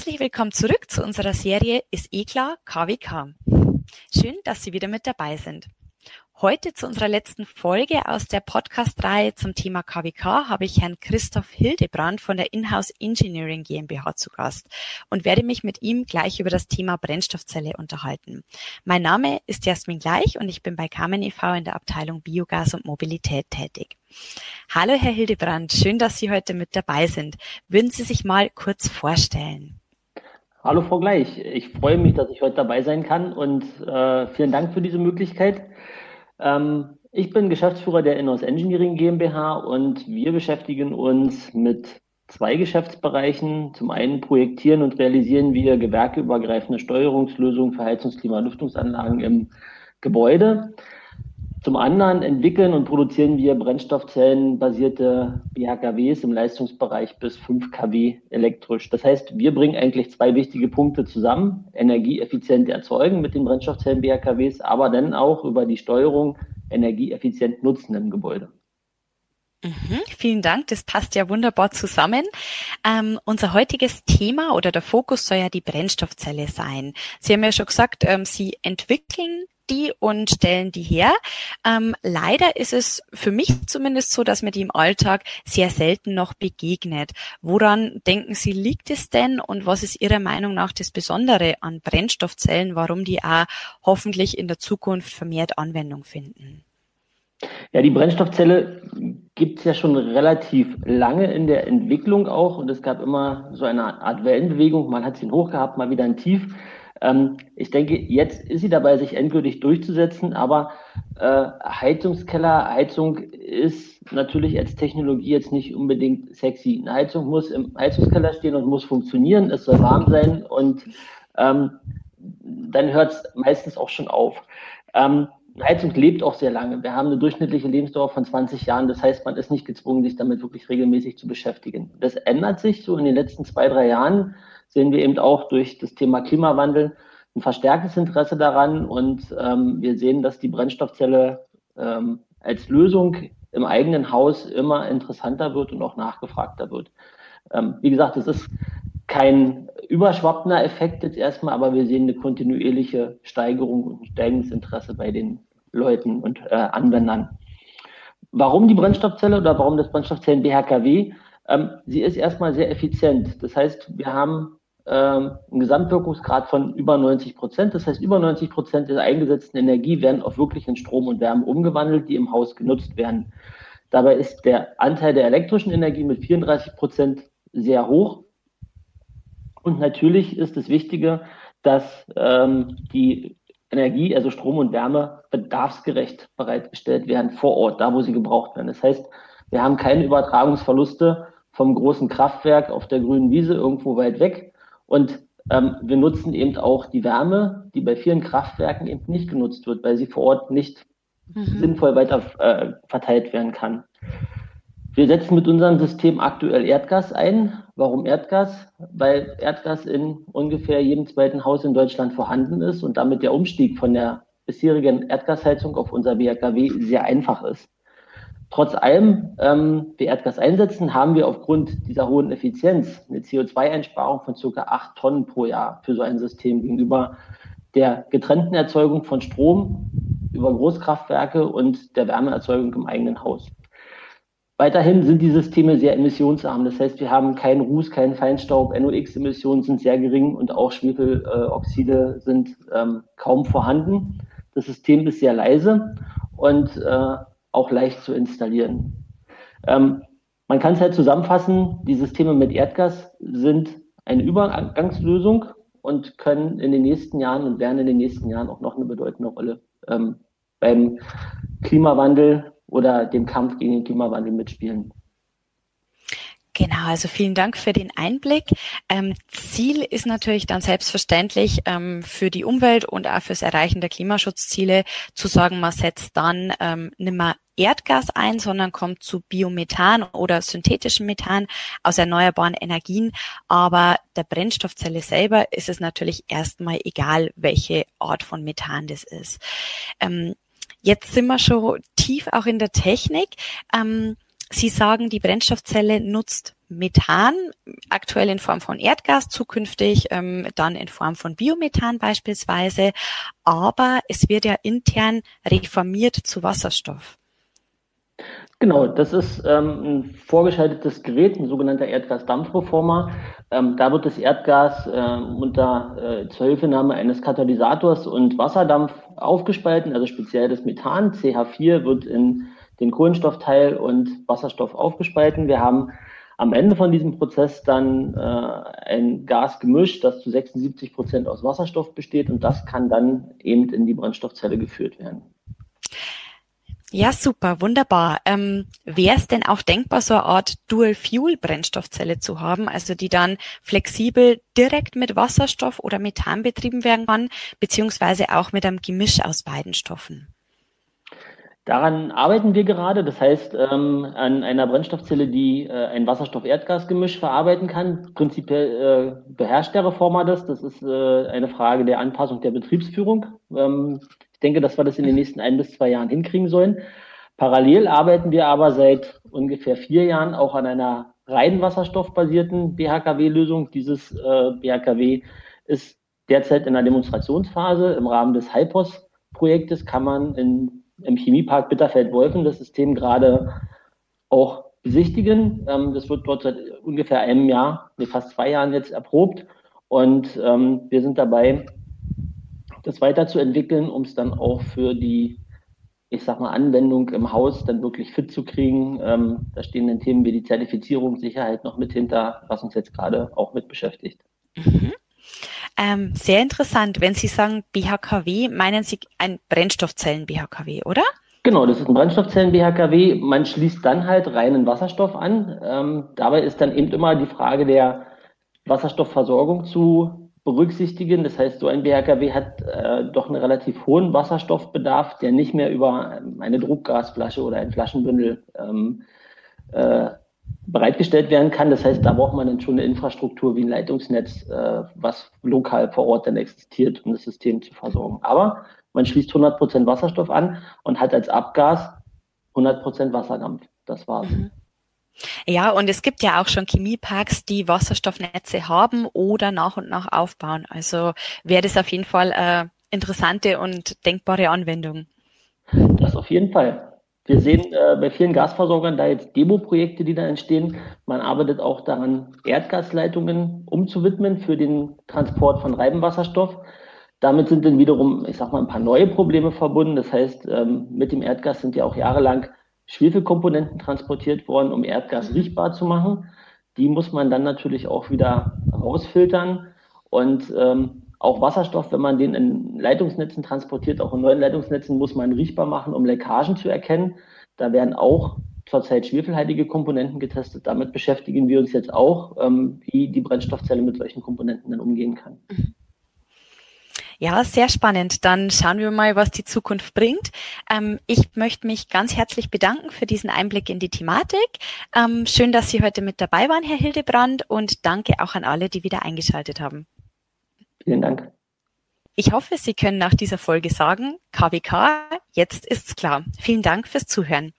Herzlich willkommen zurück zu unserer Serie Ist eh klar KWK. Schön, dass Sie wieder mit dabei sind. Heute zu unserer letzten Folge aus der Podcast-Reihe zum Thema KWK habe ich Herrn Christoph Hildebrand von der Inhouse Engineering GmbH zu Gast und werde mich mit ihm gleich über das Thema Brennstoffzelle unterhalten. Mein Name ist Jasmin Gleich und ich bin bei Carmen e.V. in der Abteilung Biogas und Mobilität tätig. Hallo Herr Hildebrand, schön, dass Sie heute mit dabei sind. Würden Sie sich mal kurz vorstellen? Hallo Frau Gleich, ich freue mich, dass ich heute dabei sein kann und äh, vielen Dank für diese Möglichkeit. Ähm, ich bin Geschäftsführer der Inhouse Engineering GmbH und wir beschäftigen uns mit zwei Geschäftsbereichen. Zum einen projektieren und realisieren wir gewerkeübergreifende Steuerungslösungen für Heizungs-, Klima- und Lüftungsanlagen im Gebäude. Zum anderen entwickeln und produzieren wir brennstoffzellenbasierte BHKWs im Leistungsbereich bis 5 kW elektrisch. Das heißt, wir bringen eigentlich zwei wichtige Punkte zusammen. Energieeffizient erzeugen mit den Brennstoffzellen BHKWs, aber dann auch über die Steuerung energieeffizient nutzen im Gebäude. Mhm, vielen Dank, das passt ja wunderbar zusammen. Ähm, unser heutiges Thema oder der Fokus soll ja die Brennstoffzelle sein. Sie haben ja schon gesagt, ähm, Sie entwickeln die und stellen die her. Ähm, leider ist es für mich zumindest so, dass mir die im Alltag sehr selten noch begegnet. Woran denken Sie, liegt es denn und was ist Ihrer Meinung nach das Besondere an Brennstoffzellen, warum die auch hoffentlich in der Zukunft vermehrt Anwendung finden? Ja, die Brennstoffzelle gibt es ja schon relativ lange in der Entwicklung auch und es gab immer so eine Art Wellenbewegung. Man hat sie hoch gehabt, mal wieder ein Tief. Ähm, ich denke, jetzt ist sie dabei, sich endgültig durchzusetzen, aber äh, Heizungskeller, Heizung ist natürlich als Technologie jetzt nicht unbedingt sexy. Eine Heizung muss im Heizungskeller stehen und muss funktionieren, es soll warm sein und ähm, dann hört es meistens auch schon auf. Ähm, Heizung lebt auch sehr lange. Wir haben eine durchschnittliche Lebensdauer von 20 Jahren. Das heißt, man ist nicht gezwungen, sich damit wirklich regelmäßig zu beschäftigen. Das ändert sich so in den letzten zwei, drei Jahren sehen wir eben auch durch das Thema Klimawandel ein verstärktes Interesse daran und ähm, wir sehen, dass die Brennstoffzelle ähm, als Lösung im eigenen Haus immer interessanter wird und auch nachgefragter wird. Ähm, wie gesagt, es ist kein überschwappender Effekt jetzt erstmal, aber wir sehen eine kontinuierliche Steigerung und steigendes Interesse bei den Leuten und äh, Anwendern. Warum die Brennstoffzelle oder warum das Brennstoffzellen BHKW? Ähm, sie ist erstmal sehr effizient. Das heißt, wir haben ähm, einen Gesamtwirkungsgrad von über 90 Prozent. Das heißt, über 90 Prozent der eingesetzten Energie werden auf wirklichen Strom und Wärme umgewandelt, die im Haus genutzt werden. Dabei ist der Anteil der elektrischen Energie mit 34 Prozent sehr hoch. Und natürlich ist das Wichtige, dass ähm, die Energie, also Strom und Wärme, bedarfsgerecht bereitgestellt werden vor Ort, da wo sie gebraucht werden. Das heißt, wir haben keine Übertragungsverluste vom großen Kraftwerk auf der grünen Wiese irgendwo weit weg, und ähm, wir nutzen eben auch die Wärme, die bei vielen Kraftwerken eben nicht genutzt wird, weil sie vor Ort nicht mhm. sinnvoll weiter äh, verteilt werden kann. Wir setzen mit unserem System aktuell Erdgas ein. Warum Erdgas? Weil Erdgas in ungefähr jedem zweiten Haus in Deutschland vorhanden ist und damit der Umstieg von der bisherigen Erdgasheizung auf unser BHKW sehr einfach ist. Trotz allem ähm, wir Erdgas einsetzen, haben wir aufgrund dieser hohen Effizienz eine CO2-Einsparung von circa acht Tonnen pro Jahr für so ein System gegenüber der getrennten Erzeugung von Strom über Großkraftwerke und der Wärmeerzeugung im eigenen Haus. Weiterhin sind die Systeme sehr emissionsarm. Das heißt, wir haben keinen Ruß, keinen Feinstaub, NOx-Emissionen sind sehr gering und auch Schwefeloxide sind ähm, kaum vorhanden. Das System ist sehr leise und äh, auch leicht zu installieren. Ähm, man kann es halt zusammenfassen, die Systeme mit Erdgas sind eine Übergangslösung und können in den nächsten Jahren und werden in den nächsten Jahren auch noch eine bedeutende Rolle ähm, beim Klimawandel oder dem Kampf gegen den Klimawandel mitspielen. Genau, also vielen Dank für den Einblick. Ähm, Ziel ist natürlich dann selbstverständlich ähm, für die Umwelt und auch fürs Erreichen der Klimaschutzziele zu sagen, man setzt dann ähm, nicht mehr Erdgas ein, sondern kommt zu Biomethan oder synthetischem Methan aus erneuerbaren Energien. Aber der Brennstoffzelle selber ist es natürlich erstmal egal, welche Art von Methan das ist. Ähm, jetzt sind wir schon tief auch in der Technik. Ähm, Sie sagen, die Brennstoffzelle nutzt Methan, aktuell in Form von Erdgas, zukünftig ähm, dann in Form von Biomethan beispielsweise. Aber es wird ja intern reformiert zu Wasserstoff. Genau, das ist ähm, ein vorgeschaltetes Gerät, ein sogenannter Erdgasdampfreformer. Ähm, da wird das Erdgas äh, unter äh, Zuhilfenahme eines Katalysators und Wasserdampf aufgespalten, also speziell das Methan, CH4, wird in den Kohlenstoffteil und Wasserstoff aufgespalten. Wir haben am Ende von diesem Prozess dann äh, ein Gasgemisch, das zu 76 Prozent aus Wasserstoff besteht und das kann dann eben in die Brennstoffzelle geführt werden. Ja, super, wunderbar. Ähm, Wäre es denn auch denkbar, so eine Art Dual-Fuel-Brennstoffzelle zu haben, also die dann flexibel direkt mit Wasserstoff oder Methan betrieben werden kann, beziehungsweise auch mit einem Gemisch aus beiden Stoffen? Daran arbeiten wir gerade. Das heißt, ähm, an einer Brennstoffzelle, die äh, ein Wasserstoff-Erdgas-Gemisch verarbeiten kann. Prinzipiell äh, beherrscht der Reformer das. Das ist äh, eine Frage der Anpassung der Betriebsführung. Ähm, ich denke, dass wir das in den nächsten ein bis zwei Jahren hinkriegen sollen. Parallel arbeiten wir aber seit ungefähr vier Jahren auch an einer rein wasserstoffbasierten BHKW-Lösung. Dieses äh, BHKW ist derzeit in der Demonstrationsphase. Im Rahmen des HIPOS-Projektes kann man in, im Chemiepark Bitterfeld-Wolfen das System gerade auch besichtigen. Ähm, das wird dort seit ungefähr einem Jahr, nee, fast zwei Jahren jetzt erprobt. Und ähm, wir sind dabei, das weiterzuentwickeln, um es dann auch für die, ich sag mal, Anwendung im Haus dann wirklich fit zu kriegen. Ähm, da stehen dann Themen wie die Zertifizierung, Sicherheit noch mit hinter, was uns jetzt gerade auch mit beschäftigt. Mhm. Ähm, sehr interessant. Wenn Sie sagen BHKW, meinen Sie ein Brennstoffzellen-BHKW, oder? Genau, das ist ein Brennstoffzellen-BHKW. Man schließt dann halt reinen Wasserstoff an. Ähm, dabei ist dann eben immer die Frage der Wasserstoffversorgung zu berücksichtigen. Das heißt, so ein BHKW hat äh, doch einen relativ hohen Wasserstoffbedarf, der nicht mehr über eine Druckgasflasche oder ein Flaschenbündel ähm, äh, bereitgestellt werden kann. Das heißt, da braucht man dann schon eine Infrastruktur wie ein Leitungsnetz, äh, was lokal vor Ort dann existiert, um das System zu versorgen. Aber man schließt 100 Prozent Wasserstoff an und hat als Abgas 100 Prozent Wasserdampf. Das war's. Mhm. Ja, und es gibt ja auch schon Chemieparks, die Wasserstoffnetze haben oder nach und nach aufbauen. Also wäre das auf jeden Fall eine interessante und denkbare Anwendung. Das auf jeden Fall. Wir sehen äh, bei vielen Gasversorgern da jetzt Demo-Projekte, die da entstehen. Man arbeitet auch daran, Erdgasleitungen umzuwidmen für den Transport von Reibenwasserstoff. Damit sind dann wiederum, ich sag mal, ein paar neue Probleme verbunden. Das heißt, ähm, mit dem Erdgas sind ja auch jahrelang Schwefelkomponenten transportiert worden, um Erdgas mhm. riechbar zu machen. Die muss man dann natürlich auch wieder rausfiltern. Und ähm, auch Wasserstoff, wenn man den in Leitungsnetzen transportiert, auch in neuen Leitungsnetzen, muss man riechbar machen, um Leckagen zu erkennen. Da werden auch zurzeit schwefelhaltige Komponenten getestet. Damit beschäftigen wir uns jetzt auch, ähm, wie die Brennstoffzelle mit solchen Komponenten dann umgehen kann. Mhm. Ja, sehr spannend. Dann schauen wir mal, was die Zukunft bringt. Ähm, ich möchte mich ganz herzlich bedanken für diesen Einblick in die Thematik. Ähm, schön, dass Sie heute mit dabei waren, Herr Hildebrand, und danke auch an alle, die wieder eingeschaltet haben. Vielen Dank. Ich hoffe, Sie können nach dieser Folge sagen, KWK, jetzt ist's klar. Vielen Dank fürs Zuhören.